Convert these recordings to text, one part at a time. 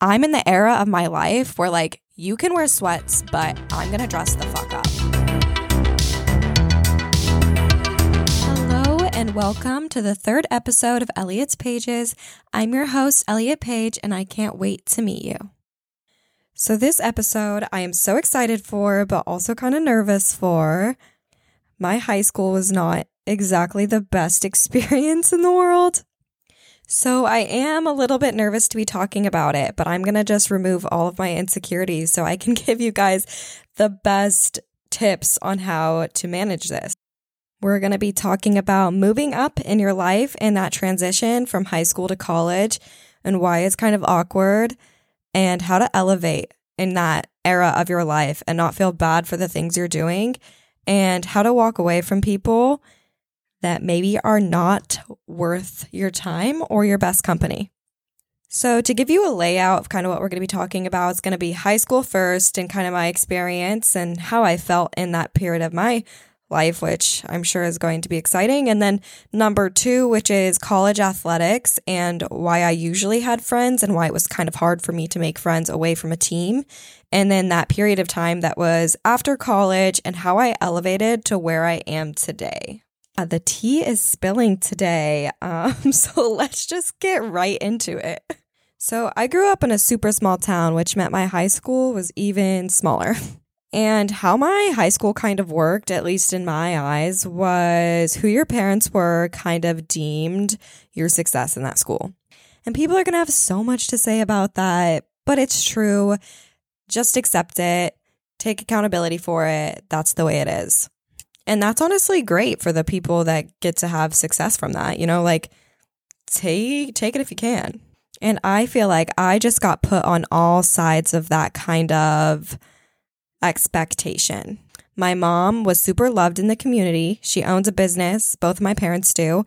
I'm in the era of my life where like you can wear sweats, but I'm to dress the fuck up. Hello and welcome to the third episode of Elliott's Pages. I'm your host, Elliott Page, and I can't wait to meet you. So, this episode I am so excited for, but also kind of nervous for. My high school was not exactly the best experience in the world. So I am a little bit nervous to be talking about it, but I'm going to just remove all of my insecurities so I can give you guys the best tips on how to manage this. We're going to be talking about moving up in your life and that transition from high school to college and why it's kind of awkward and how to elevate in that era of your life and not feel bad for the things you're doing and how to walk away from people that maybe are not worth your time or your best company. So, to give you a layout of kind of what we're going to be talking about, it's going to be high school first and kind of my experience and how I felt in that period of my life, which I'm sure is going to be exciting. And then number two, which is college athletics and why I usually had friends and why it was kind of hard for me to make friends away from a team. And then that period of time that was after college and how I elevated to where I am today. Uh, the tea is spilling today, um, so let's just get right into it. So, I grew up in a super small town, which meant my high school was even smaller. And how my high school kind of worked, at least in my eyes, was who your parents were kind of deemed your success in that school. And people are going to have so much to say about that, but it's true. Just accept it, take accountability for it. That's the way it is. And that's honestly great for the people that get to have success from that. You know, like take take it if you can. And I feel like I just got put on all sides of that kind of expectation. My mom was super loved in the community. She owns a business, both my parents do,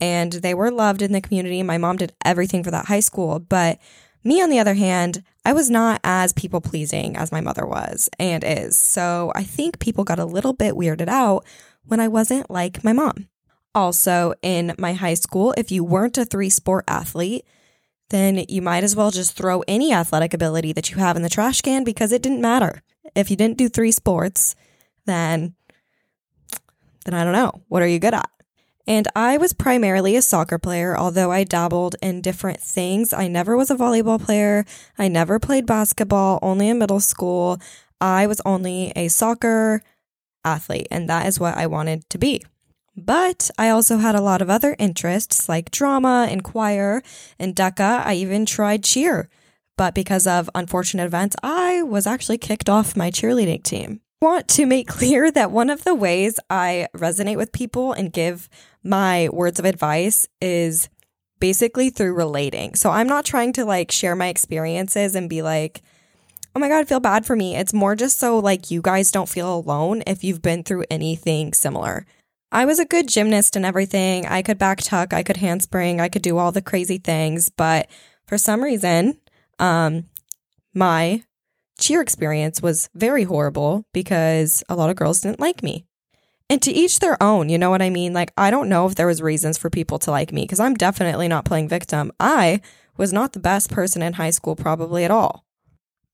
and they were loved in the community. My mom did everything for that high school, but me, on the other hand, I was not as people pleasing as my mother was and is. So I think people got a little bit weirded out when I wasn't like my mom. Also, in my high school, if you weren't a three sport athlete, then you might as well just throw any athletic ability that you have in the trash can because it didn't matter. If you didn't do three sports, then then I don't know. What are you good at? And I was primarily a soccer player, although I dabbled in different things. I never was a volleyball player. I never played basketball, only in middle school. I was only a soccer athlete, and that is what I wanted to be. But I also had a lot of other interests like drama and choir and DECA. I even tried cheer. But because of unfortunate events, I was actually kicked off my cheerleading team want to make clear that one of the ways I resonate with people and give my words of advice is basically through relating. So I'm not trying to like share my experiences and be like, oh my God, feel bad for me. It's more just so like you guys don't feel alone if you've been through anything similar. I was a good gymnast and everything. I could back tuck, I could handspring, I could do all the crazy things. But for some reason, um, my cheer experience was very horrible because a lot of girls didn't like me. And to each their own, you know what I mean? Like, I don't know if there was reasons for people to like me because I'm definitely not playing victim. I was not the best person in high school, probably at all.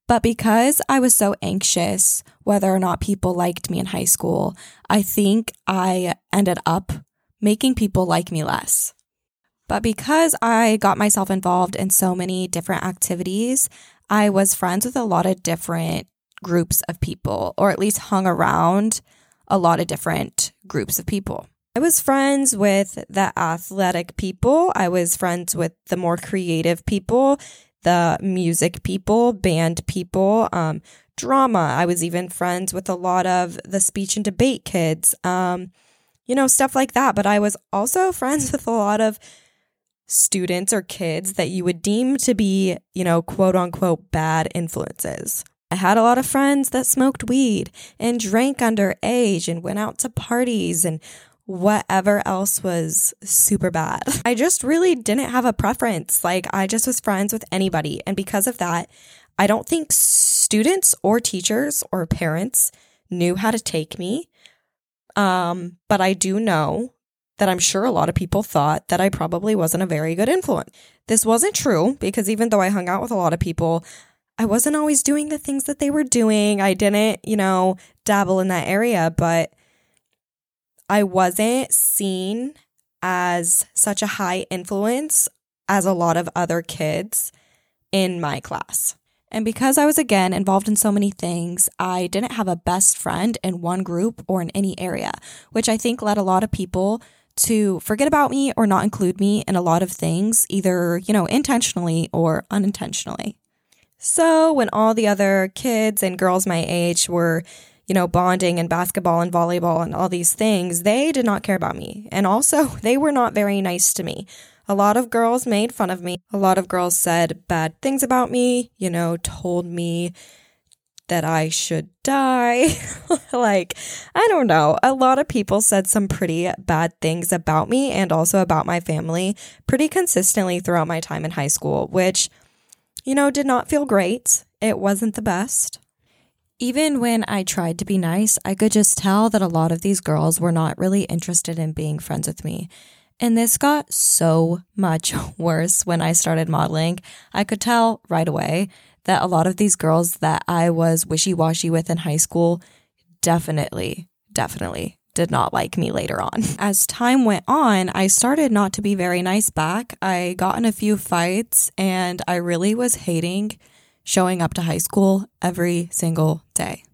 But because I was so anxious whether or not people liked me in high school, I think I ended up making people like me less. But because I got myself involved in so many different activities, I was friends with a lot of different groups of people, or at least hung around a lot of different groups of people. I was friends with the athletic people. I was friends with the more creative people, the music people, band people, um, drama. I was even friends with a lot of the speech and debate kids, um, you know, stuff like that. But I was also friends with a lot of students or kids that you would deem to be, you know, quote unquote bad influences. I had a lot of friends that smoked weed and drank underage and went out to parties and whatever else was super bad. I just really didn't have a preference. Like, I just was friends with anybody. And because of that, I don't think students or teachers or parents knew how to take me. Um, but I do know that I'm sure a lot of people thought that I probably wasn't a very good influence. This wasn't true because even though I hung out with a lot of people, I wasn't always doing the things that they were doing. I didn't, you know, dabble in that area, but I wasn't seen as such a high influence as a lot of other kids in my class. And because I was again involved in so many things, I didn't have a best friend in one group or in any area, which I think led a lot of people to forget about me or not include me in a lot of things, either, you know, intentionally or unintentionally. So when all the other kids and girls my age were, you know, bonding and basketball and volleyball and all these things, they did not care about me. And also, they were not very nice to me. A lot of girls made fun of me. A lot of girls said bad things about me, you know, told me that I should die. like, I don't know. A lot of people said some pretty bad things about me and also about my family pretty consistently throughout my time in high school, which, you know, did not feel great. It wasn't the best. Even when I tried to be nice, I could just tell that a lot of these girls were not really interested in being friends with me. And this got so much worse when I started modeling. I could tell right away that a lot of these girls that I was wishy washy with in high school definitely, definitely did not like me later on. As time went on, I started not to be very nice back. I got in a few fights and I really was hating showing up to high school every single day.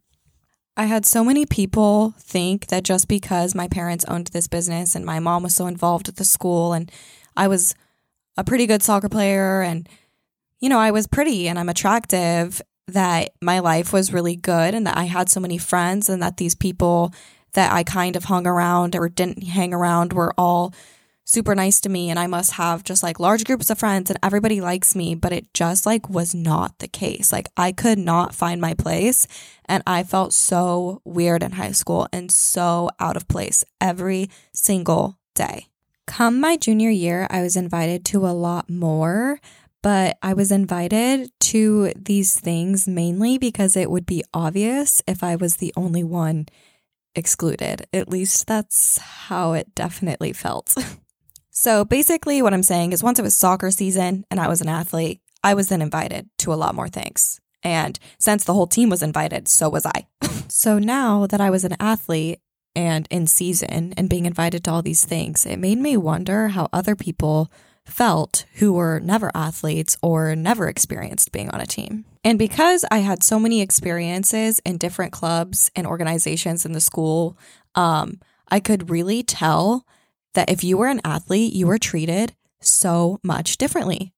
I had so many people think that just because my parents owned this business and my mom was so involved at the school and I was a pretty good soccer player and you know, I was pretty and I'm attractive that my life was really good and that I had so many friends and that these people that I kind of hung around or didn't hang around were all super nice to me and I must have just like large groups of friends and everybody likes me, but it just like was not the case. Like I could not find my place and I felt so weird in high school and so out of place every single day. Come my junior year, I was invited to a lot more, but I was invited to these things mainly because it would be obvious if I was the only one excluded. At least that's how it definitely felt. So basically, what I'm saying is once it was soccer season and I was an athlete, I was then invited to a lot more things. And since the whole team was invited, so was I. so now that I was an athlete and in season and being invited to all these things, it made me wonder how other people felt who were never athletes or never experienced being on a team. And because I had so many experiences in different clubs and organizations in the school, um, I could really tell that if you were an athlete, you were treated so much differently.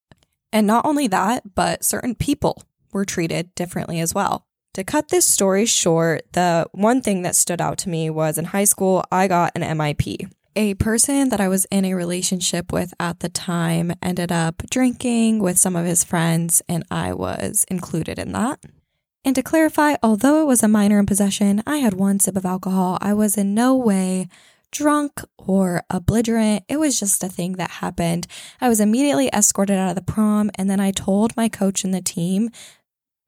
And not only that, but certain people were treated differently as well. To cut this story short, the one thing that stood out to me was in high school, I got an MIP. A person that I was in a relationship with at the time ended up drinking with some of his friends, and I was included in that. And to clarify, although it was a minor in possession, I had one sip of alcohol. I was in no way drunk or belligerent. It was just a thing that happened. I was immediately escorted out of the prom, and then I told my coach and the team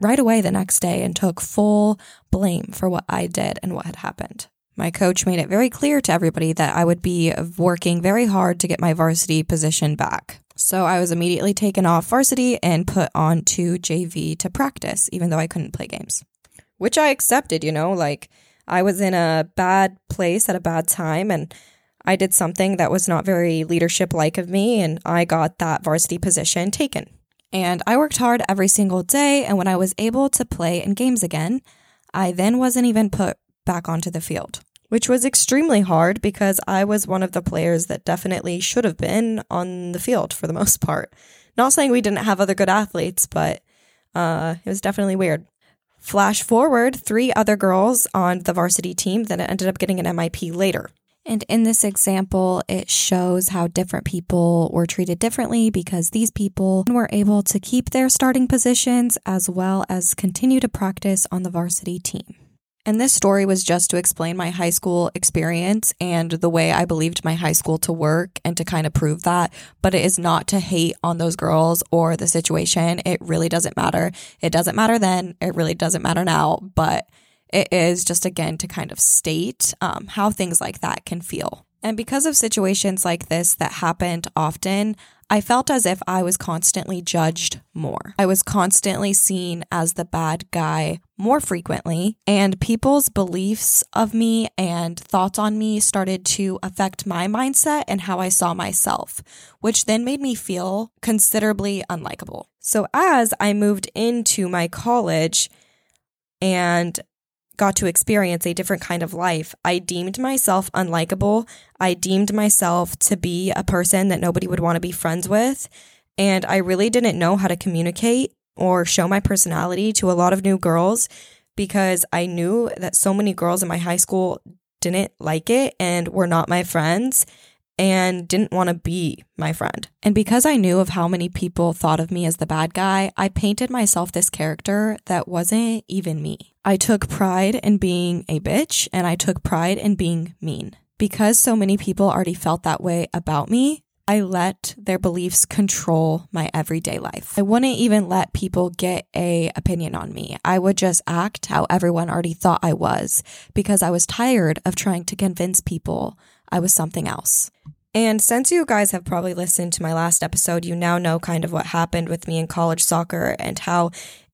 right away the next day and took full blame for what I did and what had happened. My coach made it very clear to everybody that I would be working very hard to get my varsity position back. So I was immediately taken off varsity and put on to JV to practice, even though I couldn't play games. Which I accepted, you know, like I was in a bad place at a bad time and I did something that was not very leadership like of me, and I got that varsity position taken. And I worked hard every single day, and when I was able to play in games again, I then wasn't even put back onto the field, which was extremely hard because I was one of the players that definitely should have been on the field for the most part. Not saying we didn't have other good athletes, but uh, it was definitely weird. Flash forward, three other girls on the varsity team that ended up getting an MIP later. And in this example, it shows how different people were treated differently because these people were able to keep their starting positions as well as continue to practice on the varsity team. And this story was just to explain my high school experience and the way I believed my high school to work and to kind of prove that. But it is not to hate on those girls or the situation. It really doesn't matter. It doesn't matter then. It really doesn't matter now. But it is just, again, to kind of state um, how things like that can feel. And because of situations like this that happened often, I felt as if I was constantly judged more. I was constantly seen as the bad guy more frequently, and people's beliefs of me and thoughts on me started to affect my mindset and how I saw myself, which then made me feel considerably unlikable. So, as I moved into my college and got to experience a different kind of life, I deemed myself unlikable. I deemed myself to be a person that nobody would want to be friends with. And I really didn't know how to communicate or show my personality to a lot of new girls because I knew that so many girls in my high school didn't like it and were not my friends and didn't want to be my friend. And because I knew of how many people thought of me as the bad guy, I painted myself this character that wasn't even me. I took pride in being a bitch and I took pride in being mean. Because so many people already felt that way about me, I let their beliefs control my everyday life. I wouldn't even let people get a opinion on me. I would just act how everyone already thought I was because I was tired of trying to convince people I was something else. And since you guys have probably listened to my last episode, you now know kind of what happened with me in college soccer and how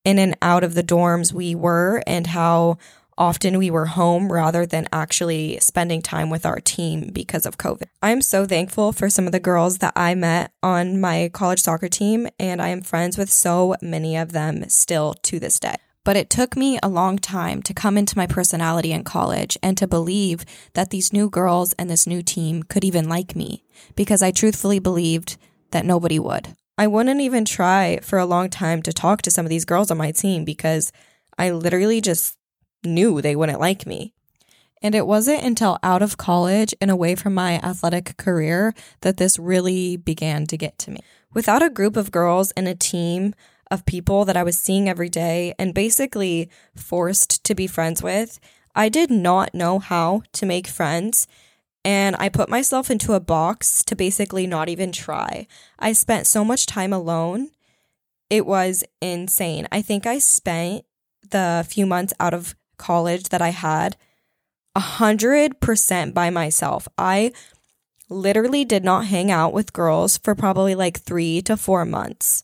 in and out of the dorms we were and how often we were home rather than actually spending time with our team because of COVID. I'm so thankful for some of the girls that I met on my college soccer team, and I am friends with so many of them still to this day. But it took me a long time to come into my personality in college and to believe that these new girls and this new team could even like me because I truthfully believed that nobody would. I wouldn't even try for a long time to talk to some of these girls on my team because I literally just knew they wouldn't like me. And it wasn't until out of college and away from my athletic career that this really began to get to me. Without a group of girls and a team of people that I was seeing every day and basically forced to be friends with, I did not know how to make friends. And I put myself into a box to basically not even try. I spent so much time alone. It was insane. I think I spent the few months out of college that I had a hundred percent by myself. I literally did not hang out with girls for probably like three to four months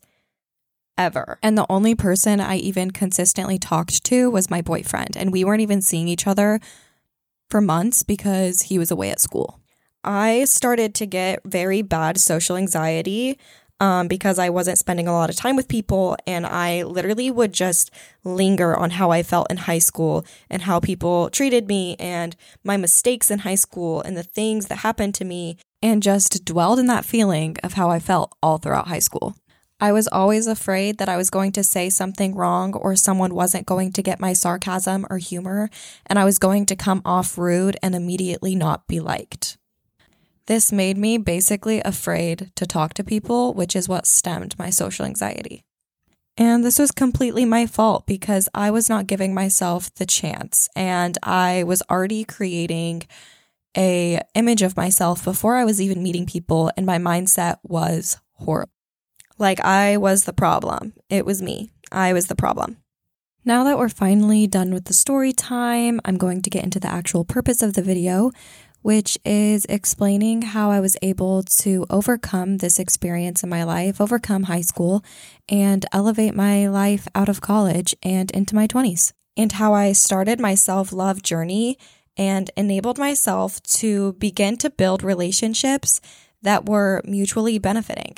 ever. And the only person I even consistently talked to was my boyfriend. And we weren't even seeing each other for months because he was away at school. I started to get very bad social anxiety um, because I wasn't spending a lot of time with people. And I literally would just linger on how I felt in high school and how people treated me and my mistakes in high school and the things that happened to me and just dwelled in that feeling of how I felt all throughout high school. I was always afraid that I was going to say something wrong or someone wasn't going to get my sarcasm or humor, and I was going to come off rude and immediately not be liked. This made me basically afraid to talk to people, which is what stemmed my social anxiety. And this was completely my fault because I was not giving myself the chance and I was already creating a image of myself before I was even meeting people and my mindset was horrible. Like I was the problem. It was me. I was the problem. Now that we're finally done with the story time, I'm going to get into the actual purpose of the video, which is explaining how I was able to overcome this experience in my life, overcome high school, and elevate my life out of college and into my 20s, and how I started my self love journey and enabled myself to begin to build relationships that were mutually benefiting.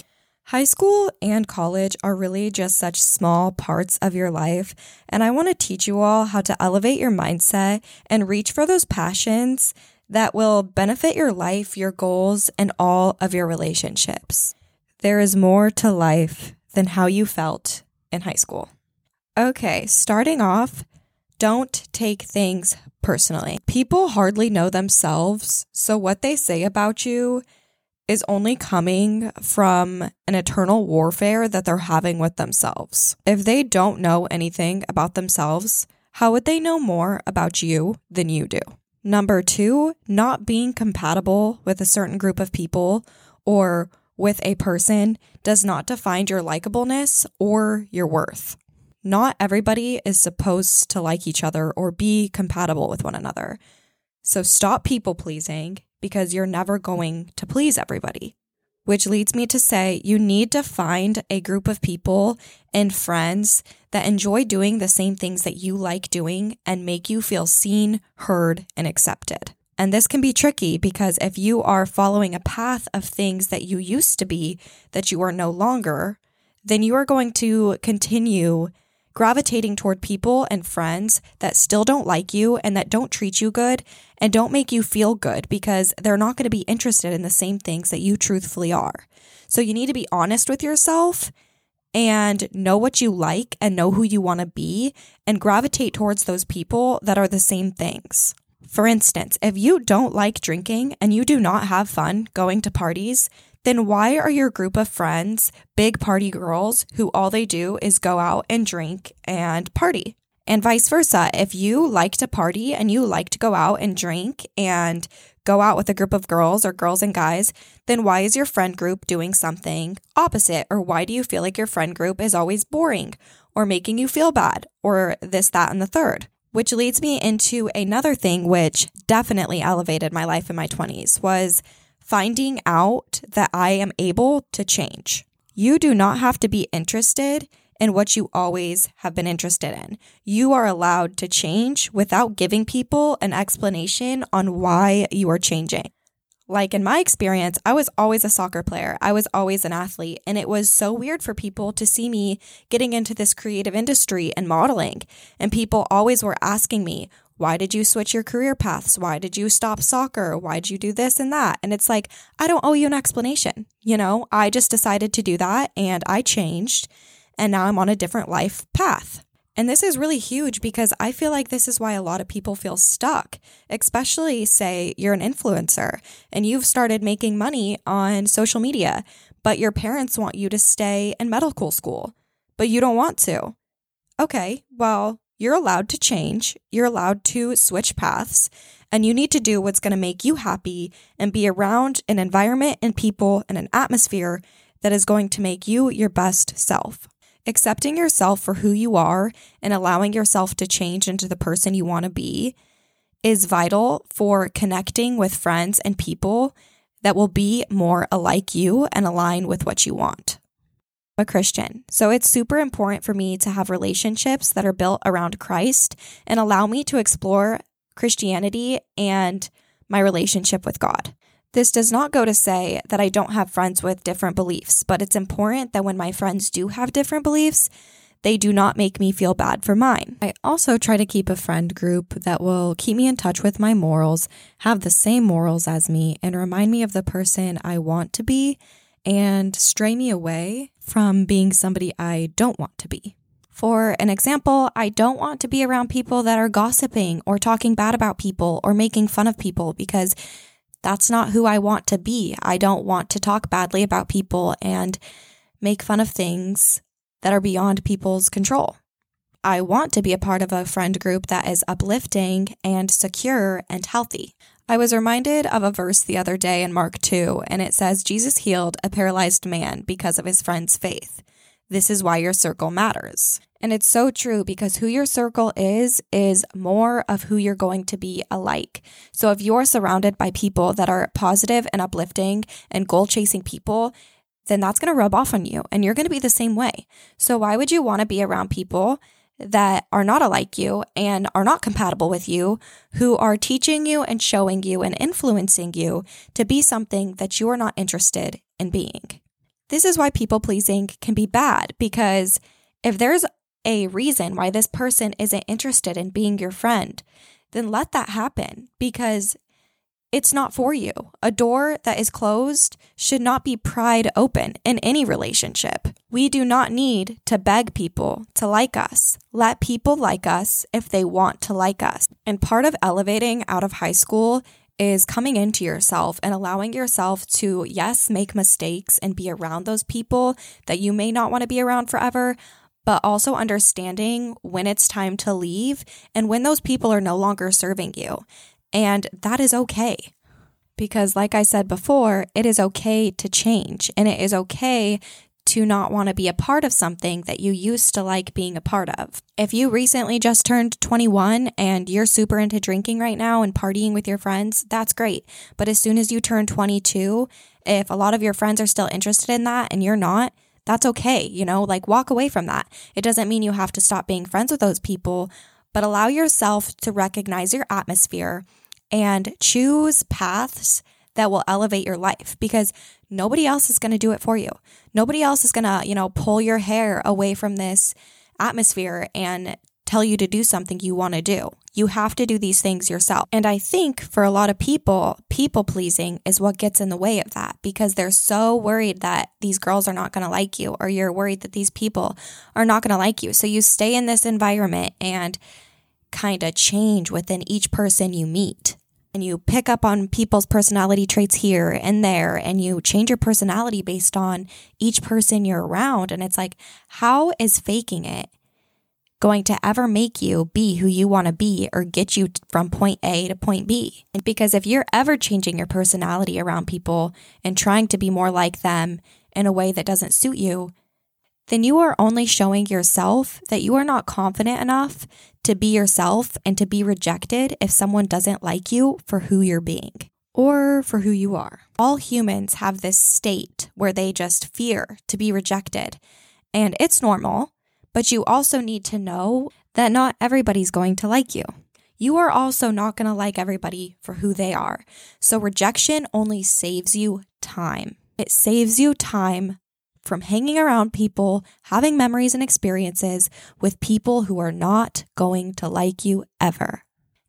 High school and college are really just such small parts of your life, and I want to teach you all how to elevate your mindset and reach for those passions that will benefit your life, your goals, and all of your relationships. There is more to life than how you felt in high school. Okay, starting off, don't take things personally. People hardly know themselves, so what they say about you is only coming from an eternal warfare that they're having with themselves. If they don't know anything about themselves, how would they know more about you than you do? Number two, not being compatible with a certain group of people or with a person does not define your likableness or your worth. Not everybody is supposed to like each other or be compatible with one another. So stop people pleasing because you're never going to please everybody. Which leads me to say you need to find a group of people and friends that enjoy doing the same things that you like doing and make you feel seen, heard, and accepted. And this can be tricky because if you are following a path of things that you used to be that you are no longer, then you are going to continue gravitating toward people and friends that still don't like you and that don't treat you good and don't make you feel good because they're not going to be interested in the same things that you truthfully are. So you need to be honest with yourself and know what you like and know who you want to be and gravitate towards those people that are the same things. For instance, if you don't like drinking and you do not have fun going to parties, then why are your group of friends big party girls who all they do is go out and drink and party? And vice versa. If you like to party and you like to go out and drink and go out with a group of girls or girls and guys, then why is your friend group doing something opposite? Or why do you feel like your friend group is always boring or making you feel bad or this, that, and the third? Which leads me into another thing which definitely elevated my life in my 20s was finding out that I am able to change. You do not have to be interested in what you always have been interested in. You are allowed to change without giving people an explanation on why you are changing. Like in my experience, I was always a soccer player. I was always an athlete. And it was so weird for people to see me getting into this creative industry and modeling. And people always were asking me, why did you switch your career paths? Why did you stop soccer? Why did you do this and that? And it's like, I don't owe you an explanation. You know, I just decided to do that and I changed and now I'm on a different life path. And this is really huge because I feel like this is why a lot of people feel stuck, especially say you're an influencer and you've started making money on social media, but your parents want you to stay in medical school, but you don't want to. Okay, well, you're allowed to change, you're allowed to switch paths, and you need to do what's going to make you happy and be around an environment and people and an atmosphere that is going to make you your best self. Accepting yourself for who you are and allowing yourself to change into the person you want to be is vital for connecting with friends and people that will be more alike you and align with what you want a Christian. So it's super important for me to have relationships that are built around Christ and allow me to explore Christianity and my relationship with God. This does not go to say that I don't have friends with different beliefs, but it's important that when my friends do have different beliefs, they do not make me feel bad for mine. I also try to keep a friend group that will keep me in touch with my morals, have the same morals as me, and remind me of the person I want to be and stray me away from being somebody I don't want to be. For an example, I don't want to be around people that are gossiping or talking bad about people or making fun of people because that's not who I want to be. I don't want to talk badly about people and make fun of things that are beyond people's control. I want to be a part of a friend group that is uplifting and secure and healthy. I was reminded of a verse the other day in Mark 2, and it says, Jesus healed a paralyzed man because of his friend's faith. This is why your circle matters. And it's so true because who your circle is, is more of who you're going to be alike. So if you're surrounded by people that are positive and uplifting and goal chasing people, then that's going to rub off on you and you're going to be the same way. So why would you want to be around people that are not alike you and are not compatible with you, who are teaching you and showing you and influencing you to be something that you are not interested in being. This is why people pleasing can be bad because if there's a reason why this person isn't interested in being your friend, then let that happen because it's not for you. A door that is closed should not be pried open in any relationship. We do not need to beg people to like us. Let people like us if they want to like us. And part of elevating out of high school is coming into yourself and allowing yourself to, yes, make mistakes and be around those people that you may not want to be around forever, but also understanding when it's time to leave and when those people are no longer serving you. And that is okay. Because, like I said before, it is okay to change and it is okay to not want to be a part of something that you used to like being a part of. If you recently just turned 21 and you're super into drinking right now and partying with your friends, that's great. But as soon as you turn 22, if a lot of your friends are still interested in that and you're not, that's okay. You know, like walk away from that. It doesn't mean you have to stop being friends with those people, but allow yourself to recognize your atmosphere and choose paths that will elevate your life because nobody else is going to do it for you. Nobody else is going to, you know, pull your hair away from this atmosphere and tell you to do something you want to do. You have to do these things yourself. And I think for a lot of people, people pleasing is what gets in the way of that because they're so worried that these girls are not going to like you or you're worried that these people are not going to like you. So you stay in this environment and kind of change within each person you meet and you pick up on people's personality traits here and there and you change your personality based on each person you're around. And it's like, how is faking it going to ever make you be who you want to be or get you from point A to point B? Because if you're ever changing your personality around people and trying to be more like them in a way that doesn't suit you, then you are only showing yourself that you are not confident enough to be yourself and to be rejected if someone doesn't like you for who you're being or for who you are. All humans have this state where they just fear to be rejected, and it's normal, but you also need to know that not everybody's going to like you. You are also not going to like everybody for who they are. So rejection only saves you time. It saves you time from hanging around people, having memories and experiences with people who are not going to like you ever.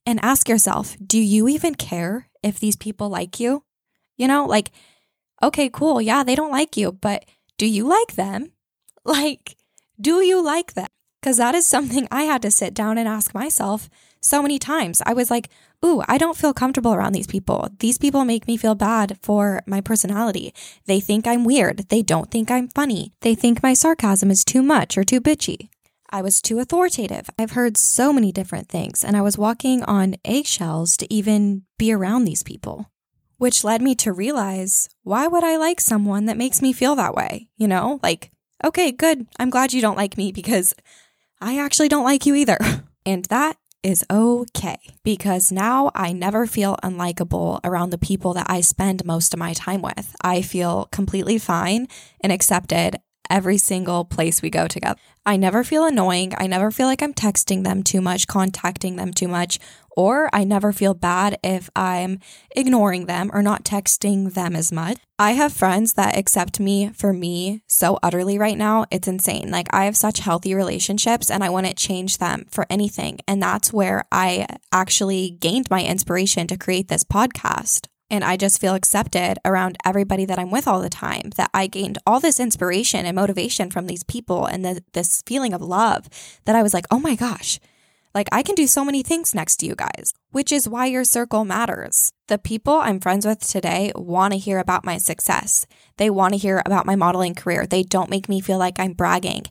And ask yourself, do you even care if these people like you? You know, like, okay, cool. Yeah, they don't like you, but do you like them? Like, do you like them? Because that is something I had to sit down and ask myself so many times. I was like, ooh, I don't feel comfortable around these people. These people make me feel bad for my personality. They think I'm weird. They don't think I'm funny. They think my sarcasm is too much or too bitchy. I was too authoritative. I've heard so many different things, and I was walking on eggshells to even be around these people, which led me to realize why would I like someone that makes me feel that way? You know, like, okay, good. I'm glad you don't like me because I actually don't like you either. And that is okay because now I never feel unlikable around the people that I spend most of my time with. I feel completely fine and accepted every single place we go together. I never feel annoying. I never feel like I'm texting them too much, contacting them too much, or I never feel bad if I'm ignoring them or not texting them as much. I have friends that accept me for me so utterly right now. It's insane. Like, I have such healthy relationships and I wouldn't change them for anything. And that's where I actually gained my inspiration to create this podcast. And I just feel accepted around everybody that I'm with all the time. That I gained all this inspiration and motivation from these people and the, this feeling of love that I was like, oh my gosh, like, I can do so many things next to you guys, which is why your circle matters. The people I'm friends with today want to hear about my success. They want to hear about my modeling career. They don't make me feel like I'm bragging.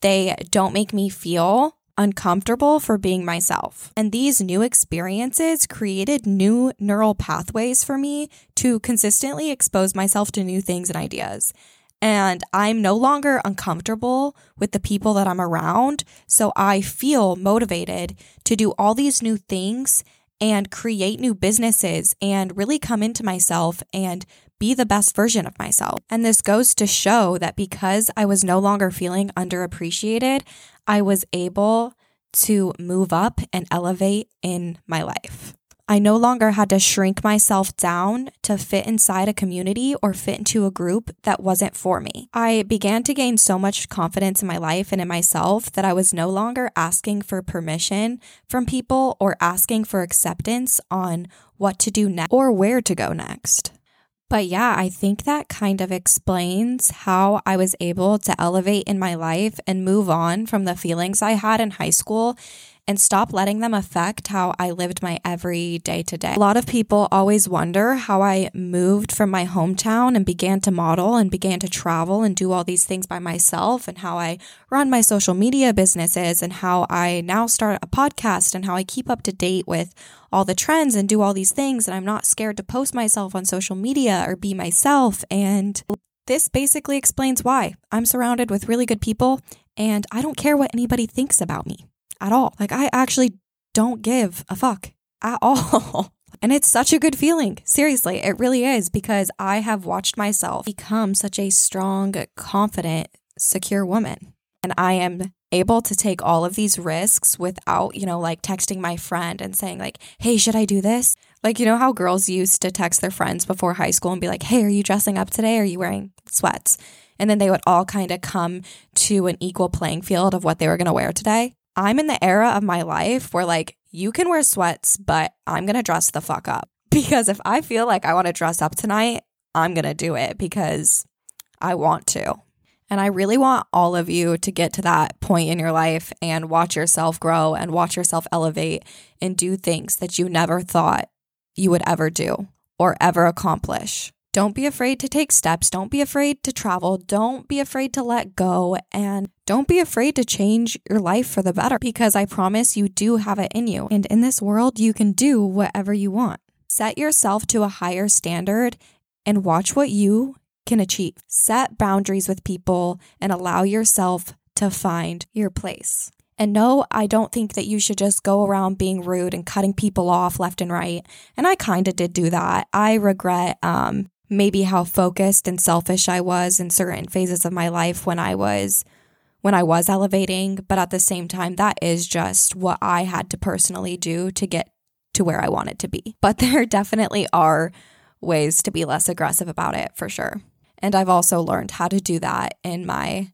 They don't make me feel uncomfortable for being myself. And these new experiences created new neural pathways for me to consistently expose myself to new things and ideas and I'm no longer uncomfortable with the people that I'm around. So I feel motivated to do all these new things and create new businesses and really come into myself and be the best version of myself. And this goes to show that because I was no longer feeling underappreciated, I was able to move up and elevate in my life. I no longer had to shrink myself down to fit inside a community or fit into a group that wasn't for me. I began to gain so much confidence in my life and in myself that I was no longer asking for permission from people or asking for acceptance on what to do next or where to go next. But yeah, I think that kind of explains how I was able to elevate in my life and move on from the feelings I had in high school and stop letting them affect how I lived my every day to day. A lot of people always wonder how I moved from my hometown and began to model and began to travel and do all these things by myself and how I run my social media businesses and how I now start a podcast and how I keep up to date with all the trends and do all these things and I'm not scared to post myself on social media or be myself. And this basically explains why. I'm surrounded with really good people and I don't care what anybody thinks about me at all. Like, I actually don't give a fuck at all. And it's such a good feeling. Seriously, it really is because I have watched myself become such a strong, confident, secure woman. And I am able to take all of these risks without, you know, like texting my friend and saying, like, hey, should I do this? Like, you know how girls used to text their friends before high school and be like, hey, are you dressing up today? Are you wearing sweats? And then they would all kind of come to an equal playing field of what they were going to wear today. I'm in the era of my life where, like, you can wear sweats, but I'm going to dress the fuck up. Because if I feel like I want to dress up tonight, I'm going to do it because I want to. And I really want all of you to get to that point in your life and watch yourself grow and watch yourself elevate and do things that you never thought you would ever do or ever accomplish. Don't be afraid to take steps. Don't be afraid to travel. Don't be afraid to let go. And don't be afraid to change your life for the better because I promise you do have it in you. And in this world, you can do whatever you want. Set yourself to a higher standard and watch what you can achieve. Set boundaries with people and allow yourself to find your place. And no, I don't think that you should just go around being rude and cutting people off left and right. And I kind of did do that. I regret um, maybe how focused and selfish I was in certain phases of my life when I was when I was elevating, but at the same time that is just what I had to personally do to get to where I wanted to be. But there definitely are ways to be less aggressive about it for sure. And I've also learned how to do that in my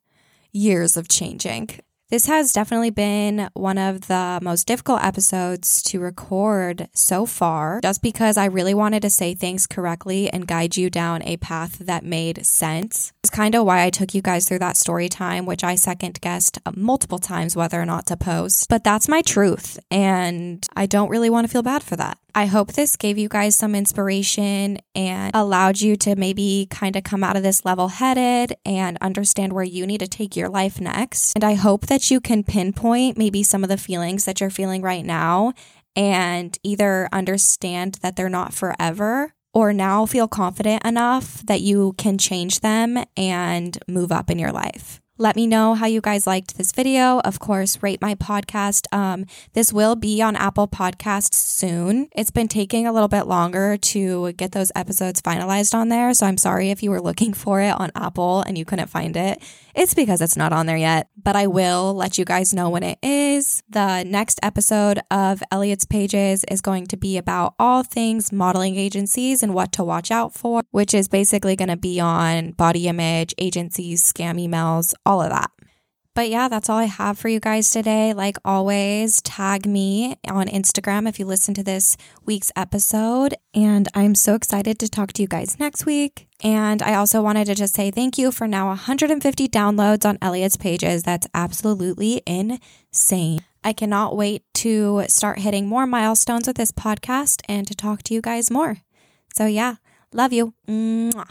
years of changing. This has definitely been one of the most difficult episodes to record so far, just because I really wanted to say things correctly and guide you down a path that made sense. It's kind of why I took you guys through that story time, which I second guessed multiple times whether or not to post. But that's my truth, and I don't really want to feel bad for that. I hope this gave you guys some inspiration and allowed you to maybe kind of come out of this level headed and understand where you need to take your life next. And I hope that you can pinpoint maybe some of the feelings that you're feeling right now and either understand that they're not forever or now feel confident enough that you can change them and move up in your life. Let me know how you guys liked this video. Of course, rate my podcast. Um, this will be on Apple Podcasts soon. It's been taking a little bit longer to get those episodes finalized on there. So I'm sorry if you were looking for it on Apple and you couldn't find it. It's because it's not on there yet, but I will let you guys know when it is. The next episode of Elliott's Pages is going to be about all things modeling agencies and what to watch out for, which is basically going to be on body image, agencies, scam emails, all of that. But yeah, that's all I have for you guys today. Like always, tag me on Instagram if you listen to this week's episode. And I'm so excited to talk to you guys next week. And I also wanted to just say thank you for now 150 downloads on Elliott's pages. That's absolutely insane. I cannot wait to start hitting more milestones with this podcast and to talk to you guys more. So yeah, love you. Mwah.